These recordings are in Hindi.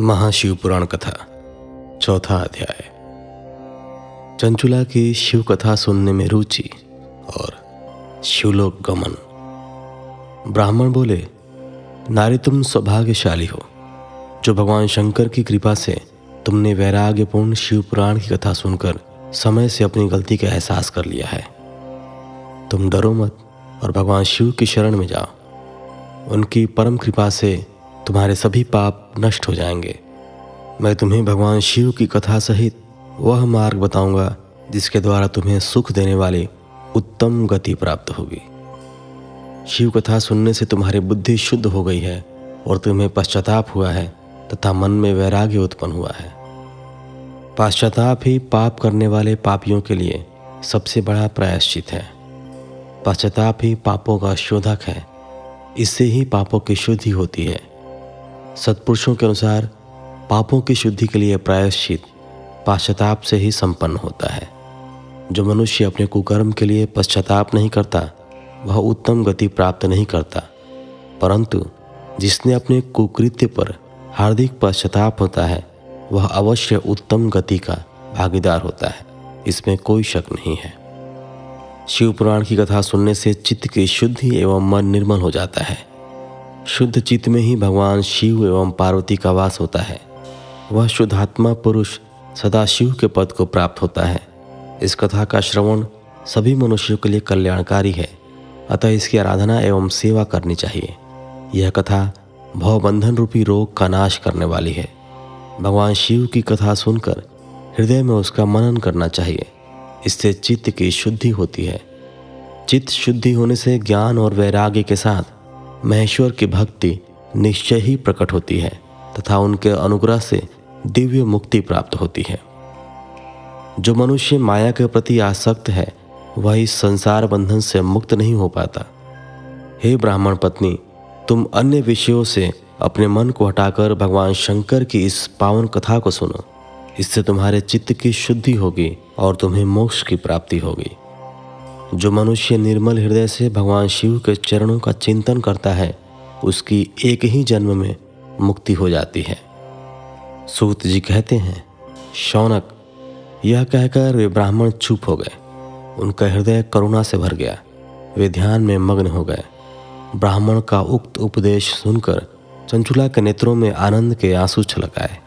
महाशिव पुराण कथा, चौथा अध्याय। चंचुला की शिव कथा सुनने में रुचि और शिवलोक गमन। ब्राह्मण बोले, नारी तुम सौभाग्यशाली हो, जो भगवान शंकर की कृपा से तुमने वैराग्यपूर्ण शिव पुराण की कथा सुनकर समय से अपनी गलती का एहसास कर लिया है। तुम डरो मत और भगवान शिव की शरण में जाओ। उनकी परम कृपा से तुम्हारे सभी पाप नष्ट हो जाएँगे। मैं तुम्हें भगवान शिव की कथा सहित वह मार्ग बताऊँगा, जिसके द्वारा तुम्हें सुख देने वाली उत्तम गति प्राप्त होगी। शिव कथा सुनने से तुम्हारी बुद्धि शुद्ध हो गई है और तुम्हें पश्चाताप हुआ है तथा मन में वैराग्य उत्पन्न हुआ है। पश्चाताप ही पाप करने वाले पापियों के लिए सबसे बड़ा प्रायश्चित है। पश्चाताप ही पापों का शोधक है। इससे ही पापों की शुद्धि होती है। सत्पुरुषों के अनुसार पापों की शुद्धि के लिए प्रायश्चित पाश्चाताप से ही संपन्न होता है। जो मनुष्य अपने कुकर्म के लिए पश्चाताप नहीं करता, वह उत्तम गति प्राप्त नहीं करता। परंतु जिसने अपने कुकृत्य पर हार्दिक पश्चाताप होता है, वह अवश्य उत्तम गति का भागीदार होता है। इसमें कोई शक नहीं है। शिव पुराण की कथा सुनने से चित्त की शुद्धि एवं मन निर्मल हो जाता है। शुद्ध चित्त में ही भगवान शिव एवं पार्वती का वास होता है। वह शुद्धात्मा पुरुष सदा शिव के पद को प्राप्त होता है। इस कथा का श्रवण सभी मनुष्यों के लिए कल्याणकारी है। अतः इसकी आराधना एवं सेवा करनी चाहिए। यह कथा भवबंधन रूपी रोग का नाश करने वाली है। भगवान शिव की कथा सुनकर हृदय में उसका मनन करना चाहिए। इससे चित्त की शुद्धि होती है। चित्त शुद्धि होने से ज्ञान और वैराग्य के साथ महेश्वर की भक्ति निश्चय ही प्रकट होती है, तथा उनके अनुग्रह से दिव्य मुक्ति प्राप्त होती है। जो मनुष्य माया के प्रति आसक्त है, वह इस संसार बंधन से मुक्त नहीं हो पाता। हे ब्राह्मण पत्नी, तुम अन्य विषयों से अपने मन को हटाकर भगवान शंकर की इस पावन कथा को सुनो। इससे तुम्हारे चित्त की शुद्धि होगी और तुम्हें मोक्ष की प्राप्ति होगी। जो मनुष्य निर्मल हृदय से भगवान शिव के चरणों का चिंतन करता है, उसकी एक ही जन्म में मुक्ति हो जाती है। सूत जी कहते हैं, शौनक, यह कहकर वे ब्राह्मण चुप हो गए। उनका हृदय करुणा से भर गया। वे ध्यान में मग्न हो गए। ब्राह्मण का उक्त उपदेश सुनकर चंचुला के नेत्रों में आनंद के आँसू छलक आए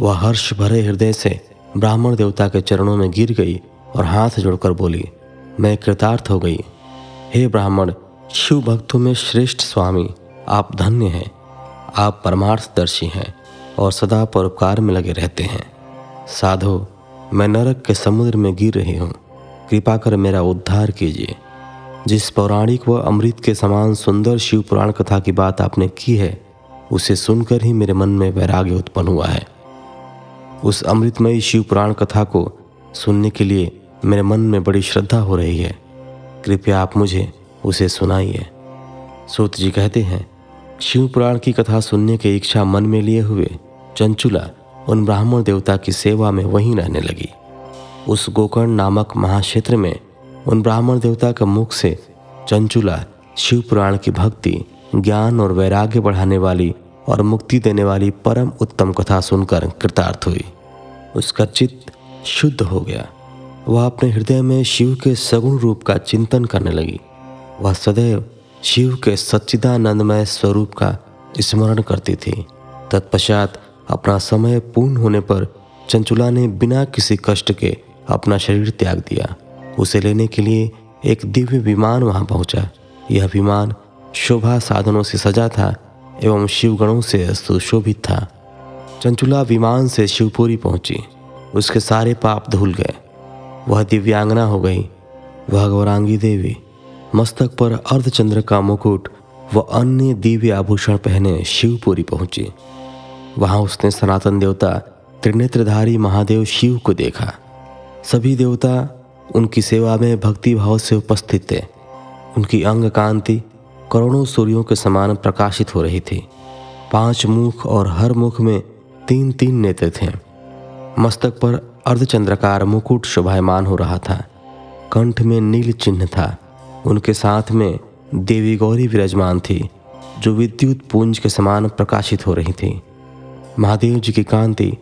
वह हर्ष भरे हृदय से ब्राह्मण देवता के चरणों में गिर गई और हाथ जोड़कर बोली मैं कृतार्थ हो गई। हे ब्राह्मण, शिव भक्तों में श्रेष्ठ स्वामी, आप धन्य हैं। आप परमार्थदर्शी हैं और सदा परोपकार में लगे रहते हैं। साधो, मैं नरक के समुद्र में गिर रही हूँ। कृपा कर मेरा उद्धार कीजिए। जिस पौराणिक व अमृत के समान सुंदर शिव पुराण कथा की बात आपने की है, उसे सुनकर ही मेरे मन में वैराग्य उत्पन्न हुआ है। उस अमृतमयी शिव पुराण कथा को सुनने के लिए मेरे मन में बड़ी श्रद्धा हो रही है। कृपया आप मुझे उसे सुनाइए। सूत जी कहते हैं, शिव पुराण की कथा सुनने की इच्छा मन में लिए हुए चंचुला उन ब्राह्मण देवता की सेवा में वहीं रहने लगी। उस गोकर्ण नामक महाक्षेत्र में उन ब्राह्मण देवता के मुख से चंचुला शिव पुराण की भक्ति, ज्ञान और वैराग्य बढ़ाने वाली और मुक्ति देने वाली परम उत्तम कथा सुनकर कृतार्थ हुई। उसका चित्त शुद्ध हो गया। वह अपने हृदय में शिव के सगुण रूप का चिंतन करने लगी। वह सदैव शिव के सच्चिदानंदमय स्वरूप का स्मरण करती थी। तत्पश्चात अपना समय पूर्ण होने पर चंचुला ने बिना किसी कष्ट के अपना शरीर त्याग दिया। उसे लेने के लिए एक दिव्य विमान वहाँ पहुँचा। यह विमान शोभा साधनों से सजा था एवं शिवगणों से सुशोभित था। चंचुला विमान से शिवपुरी पहुँची। उसके सारे पाप धुल गए। वह दिव्यांगना हो गई। वह गौरांगी देवी, मस्तक पर अर्धचंद्र का मुकुट व अन्य दिव्य आभूषण पहने शिवपुरी पहुँची। वहाँ उसने सनातन देवता, त्रिनेत्रधारी महादेव शिव को देखा। सभी देवता उनकी सेवा में भक्ति भाव से उपस्थित थे। उनकी अंग कांति करोड़ों सूर्यों के समान प्रकाशित हो रही थी। पाँच मुख और हर मुख में तीन तीन नेत्र थे। मस्तक पर अर्धचंद्रकार मुकुट शोभायमान हो रहा था। कंठ में नील चिन्ह था। उनके साथ में देवी गौरी विराजमान थी, जो विद्युत पुंज के समान प्रकाशित हो रही थी। महादेव जी की कांति,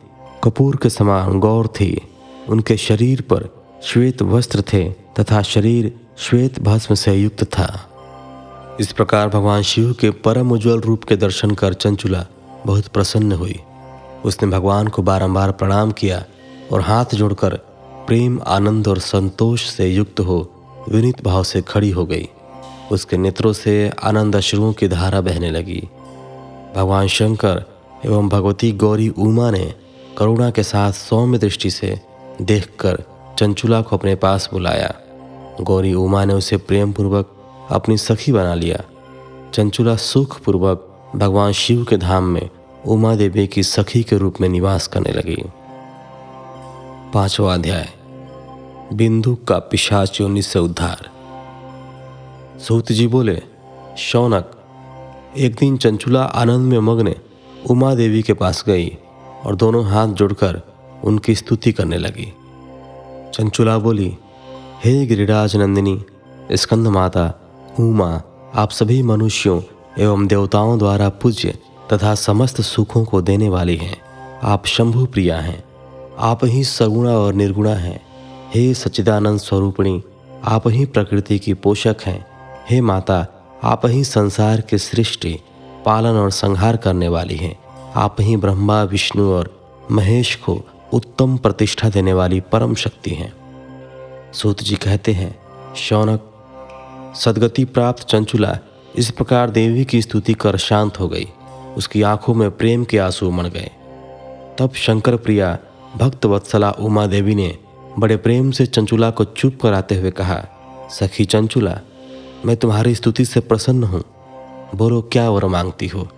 कपूर के समान गौर थी। उनके शरीर पर श्वेत वस्त्र थे तथा शरीर श्वेत भस्म से युक्त था। इस प्रकार भगवान शिव के परम उज्ज्वल रूप के दर्शन कर चंचुला बहुत प्रसन्न हुई। उसने भगवान को बारंबार प्रणाम किया और हाथ जोड़कर प्रेम, आनंद और संतोष से युक्त हो, विनित भाव से खड़ी हो गई। उसके नेत्रों से आनंद अश्रुओं की धारा बहने लगी। भगवान शंकर एवं भगवती गौरी उमा ने करुणा के साथ सौम्य दृष्टि से देखकर चंचुला को अपने पास बुलाया। गौरी उमा ने उसे प्रेम पूर्वक अपनी सखी बना लिया। चंचुला सुखपूर्वक भगवान शिव के धाम में उमा देवी की सखी के रूप में निवास करने लगी। पांचवा अध्याय। बिंदु का पिशाच योनि से उद्धार। सूत जी बोले, शौनक, एक दिन चंचुला आनंद में मग्न उमा देवी के पास गई और दोनों हाथ जोड़कर उनकी स्तुति करने लगी। चंचुला बोली, हे गिरिराज नंदिनी, स्कंद माता, उमा, आप सभी मनुष्यों एवं देवताओं द्वारा पूज्य तथा समस्त सुखों को देने वाली हैं। आप शंभु प्रिया हैं। आप ही सगुणा और निर्गुणा हैं। हे सच्चिदानंद स्वरूपिणी, आप ही प्रकृति की पोषक हैं। हे माता, आप ही संसार के सृष्टि, पालन और संहार करने वाली हैं। आप ही ब्रह्मा, विष्णु और महेश को उत्तम प्रतिष्ठा देने वाली परम शक्ति हैं। सूत जी कहते हैं, शौनक, सदगति प्राप्त चंचुला, इस प्रकार देवी की स्तुति कर शांत हो गई। उसकी आँखों में प्रेम के आँसू मण गए। तब शंकर प्रिया भक्त वत्सला उमा देवी ने बड़े प्रेम से चंचुला को चुप कराते हुए कहा, सखी चंचुला, मैं तुम्हारी स्तुति से प्रसन्न हूँ। बोलो, क्या वर मांगती हो?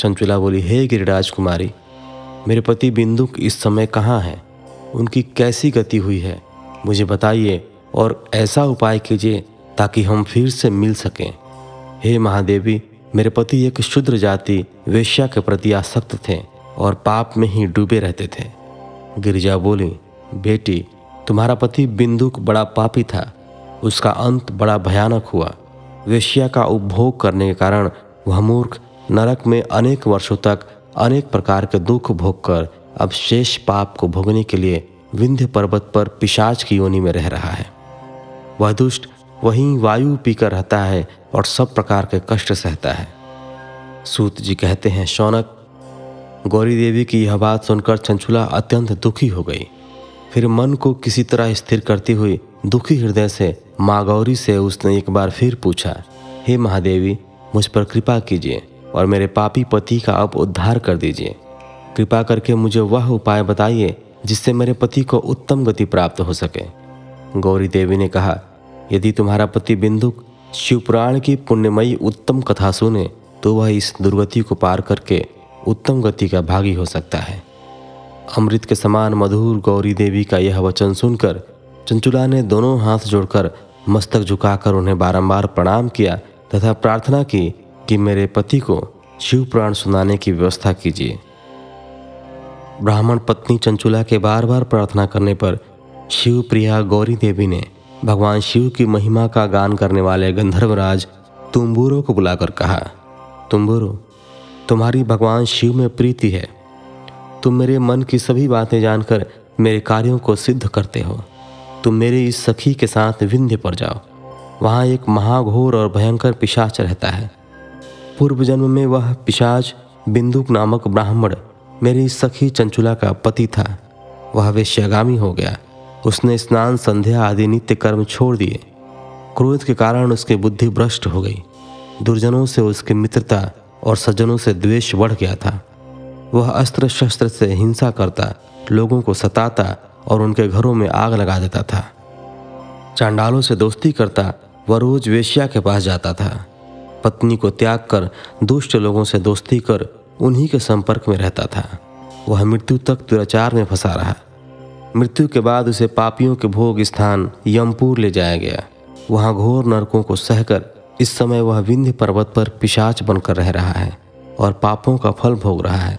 चंचुला बोली, हे गिरिराज कुमारी मेरे पति बिंदुक इस समय कहाँ है? उनकी कैसी गति हुई है? मुझे बताइए और ऐसा उपाय कीजिए ताकि हम फिर से मिल सकें। हे महादेवी, मेरे पति एक शुद्र जाति वेश्या के प्रति आसक्त थे। और पाप में ही डूबे रहते थे। गिरिजा बोली, बेटी, तुम्हारा पति बिंदुक बड़ा पापी था। उसका अंत बड़ा भयानक हुआ। वेश्या का उपभोग करने के कारण वह मूर्ख नरक में अनेक वर्षों तक अनेक प्रकार के दुख भोग कर अब शेष पाप को भोगने के लिए विंध्य पर्वत पर पिशाच की योनि में रह रहा है। वह दुष्ट वहीं वायु पीकर रहता है और सब प्रकार के कष्ट सहता है। सूत जी कहते हैं, शौनक गौरी देवी की यह बात सुनकर चंचुला अत्यंत दुखी हो गई। फिर मन को किसी तरह स्थिर करती हुई दुखी हृदय से माँ गौरी से उसने एक बार फिर पूछा, हे महादेवी, मुझ पर कृपा कीजिए और मेरे पापी पति का अब उद्धार कर दीजिए। कृपा करके मुझे वह उपाय बताइए जिससे मेरे पति को उत्तम गति प्राप्त हो सके। गौरी देवी ने कहा, यदि तुम्हारा पति बिंदुक शिवपुराण की पुण्यमयी उत्तम कथा सुने तो वह इस दुर्गति को पार करके उत्तम गति का भागी हो सकता है। अमृत के समान मधुर गौरी देवी का यह वचन सुनकर चंचुला ने दोनों हाथ जोड़कर मस्तक झुकाकर उन्हें बारंबार प्रणाम किया तथा प्रार्थना की कि मेरे पति को शिव पुराण सुनाने की व्यवस्था कीजिए। ब्राह्मण पत्नी चंचुला के बार बार प्रार्थना करने पर शिव प्रिया गौरी देवी ने भगवान शिव की महिमा का गान करने वाले गंधर्वराज तुम्बूरो को बुलाकर कहा, तुम्बूरो तुम्हारी भगवान शिव में प्रीति है। तुम मेरे मन की सभी बातें जानकर मेरे कार्यों को सिद्ध करते हो। तुम मेरे इस सखी के साथ विंध्य पर जाओ। वहाँ एक महाघोर और भयंकर पिशाच रहता है। पूर्व जन्म में वह पिशाच बिंदुक नामक ब्राह्मण मेरी सखी चंचुला का पति था। वह वेश्यागामी हो गया। उसने स्नान, संध्या आदि नित्य कर्म छोड़ दिए। क्रोध के कारण उसकी बुद्धि भ्रष्ट हो गई। दुर्जनों से उसकी मित्रता और सज्जनों से द्वेष बढ़ गया था। वह अस्त्र शस्त्र से हिंसा करता, लोगों को सताता और उनके घरों में आग लगा देता था। चांडालों से दोस्ती करता, वह रोज वेश्या के पास जाता था। पत्नी को त्याग कर, दुष्ट लोगों से दोस्ती कर, उन्हीं के संपर्क में रहता था। वह मृत्यु तक दुराचार में फंसा रहा। मृत्यु के बाद उसे पापियों के भोग स्थान यमपुर ले जाया गया। वहाँ घोर नरकों को सहकर इस समय वह विंध्य पर्वत पर पिशाच बनकर रह रहा है और पापों का फल भोग रहा है।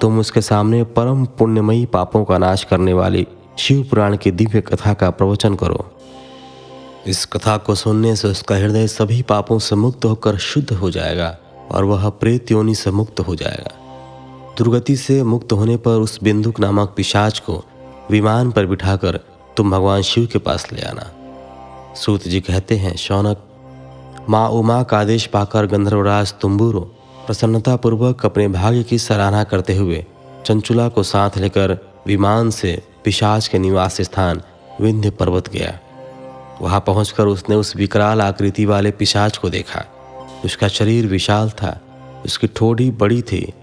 तुम उसके सामने परम पुण्यमयी पापों का नाश करने वाली शिव पुराण की दिव्य कथा का प्रवचन करो। इस कथा को सुनने से उसका हृदय सभी पापों से मुक्त होकर शुद्ध हो जाएगा और वह प्रेत योनि से मुक्त हो जाएगा। दुर्गति से मुक्त होने पर उस बिंदुक नामक पिशाच को विमान पर बिठाकर तुम भगवान शिव के पास ले आना। सूत जी कहते हैं, शौनक माँ उमा का आदेश पाकर गंधर्वराज तुम्बुरो प्रसन्नतापूर्वक अपने भाग्य की सराहना करते हुए चंचुला को साथ लेकर विमान से पिशाच के निवास स्थान विंध्य पर्वत गया। वहाँ पहुंचकर उसने उस विकराल आकृति वाले पिशाच को देखा। उसका शरीर विशाल था, उसकी ठोड़ी बड़ी थी,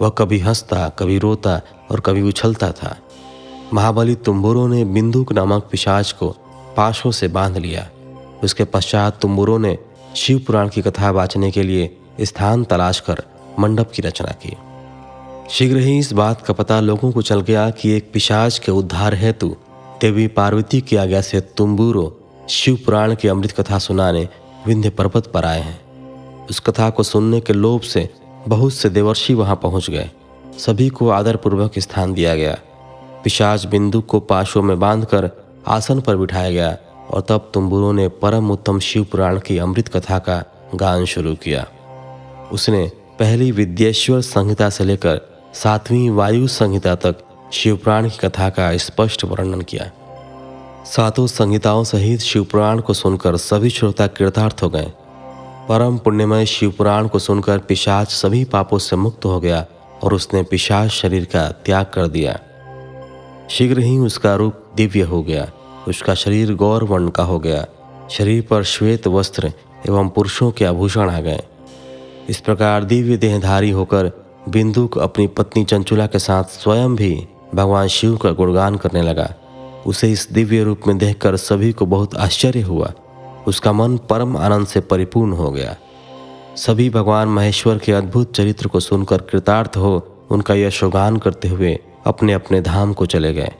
वह कभी हंसता, कभी रोता और कभी उछलता था। महाबली तुम्बुरों ने बिंदुक नामक पिशाच को पाशों से बाँध लिया। उसके पश्चात तुम्बुरों ने शिव पुराण की कथा बाँचने के लिए स्थान तलाश कर मंडप की रचना की। शीघ्र ही इस बात का पता लोगों को चल गया कि एक पिशाच के उद्धार हेतु देवी पार्वती की आज्ञा से तुम्बूरो शिव पुराण की अमृत कथा सुनाने विंध्य पर्वत पर आए हैं। उस कथा को सुनने के लोभ से बहुत से देवर्षि वहाँ पहुँच गए। सभी को आदरपूर्वक स्थान दिया गया। पिशाच बिंदु को पाशों में बांधकर आसन पर बिठाया गया। और तब तुम्बुरों ने परम उत्तम शिव पुराण की अमृत कथा का गान शुरू किया। उसने पहली विद्येश्वर संहिता से लेकर सातवीं वायु संहिता तक शिवपुराण की कथा का स्पष्ट वर्णन किया। सातों संहिताओं सहित शिवपुराण को सुनकर सभी श्रोता कृतार्थ हो गए। परम पुण्यमय शिवपुराण को सुनकर पिशाच सभी पापों से मुक्त हो गया और उसने पिशाच शरीर का त्याग कर दिया। शीघ्र ही उसका रूप दिव्य हो गया। उसका शरीर गौर वर्ण का हो गया। शरीर पर श्वेत वस्त्र एवं पुरुषों के आभूषण आ गए। इस प्रकार दिव्य देहधारी होकर बिंदुक अपनी पत्नी चंचुला के साथ स्वयं भी भगवान शिव का गुणगान करने लगा। उसे इस दिव्य रूप में देखकर सभी को बहुत आश्चर्य हुआ। उसका मन परम आनंद से परिपूर्ण हो गया। सभी भगवान महेश्वर के अद्भुत चरित्र को सुनकर कृतार्थ हो उनका यशोगान करते हुए अपने अपने धाम को चले गए।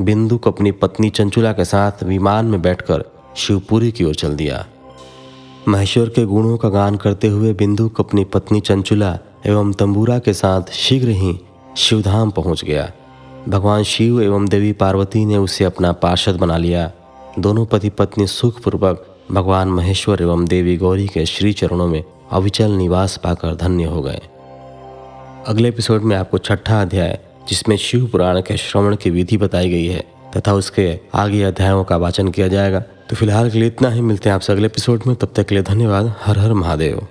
बिंदुक अपनी पत्नी चंचुला के साथ विमान में बैठकर शिवपुरी की ओर चल दिया। महेश्वर के गुणों का गान करते हुए बिंदु को अपनी पत्नी चंचुला एवं तंबूरा के साथ शीघ्र ही शिवधाम पहुँच गया। भगवान शिव एवं देवी पार्वती ने उसे अपना पार्षद बना लिया। दोनों पति पत्नी सुखपूर्वक भगवान महेश्वर एवं देवी गौरी के श्री चरणों में अविचल निवास पाकर धन्य हो गए। अगले एपिसोड में आपको छठा अध्याय जिसमें शिव पुराण के श्रवण की विधि बताई गई है तथा उसके आगे अध्यायों का वाचन किया जाएगा। तो फ़िलहाल के लिए इतना ही, मिलते हैं आपसे अगले एपिसोड में। तब तक के लिए धन्यवाद। हर हर महादेव।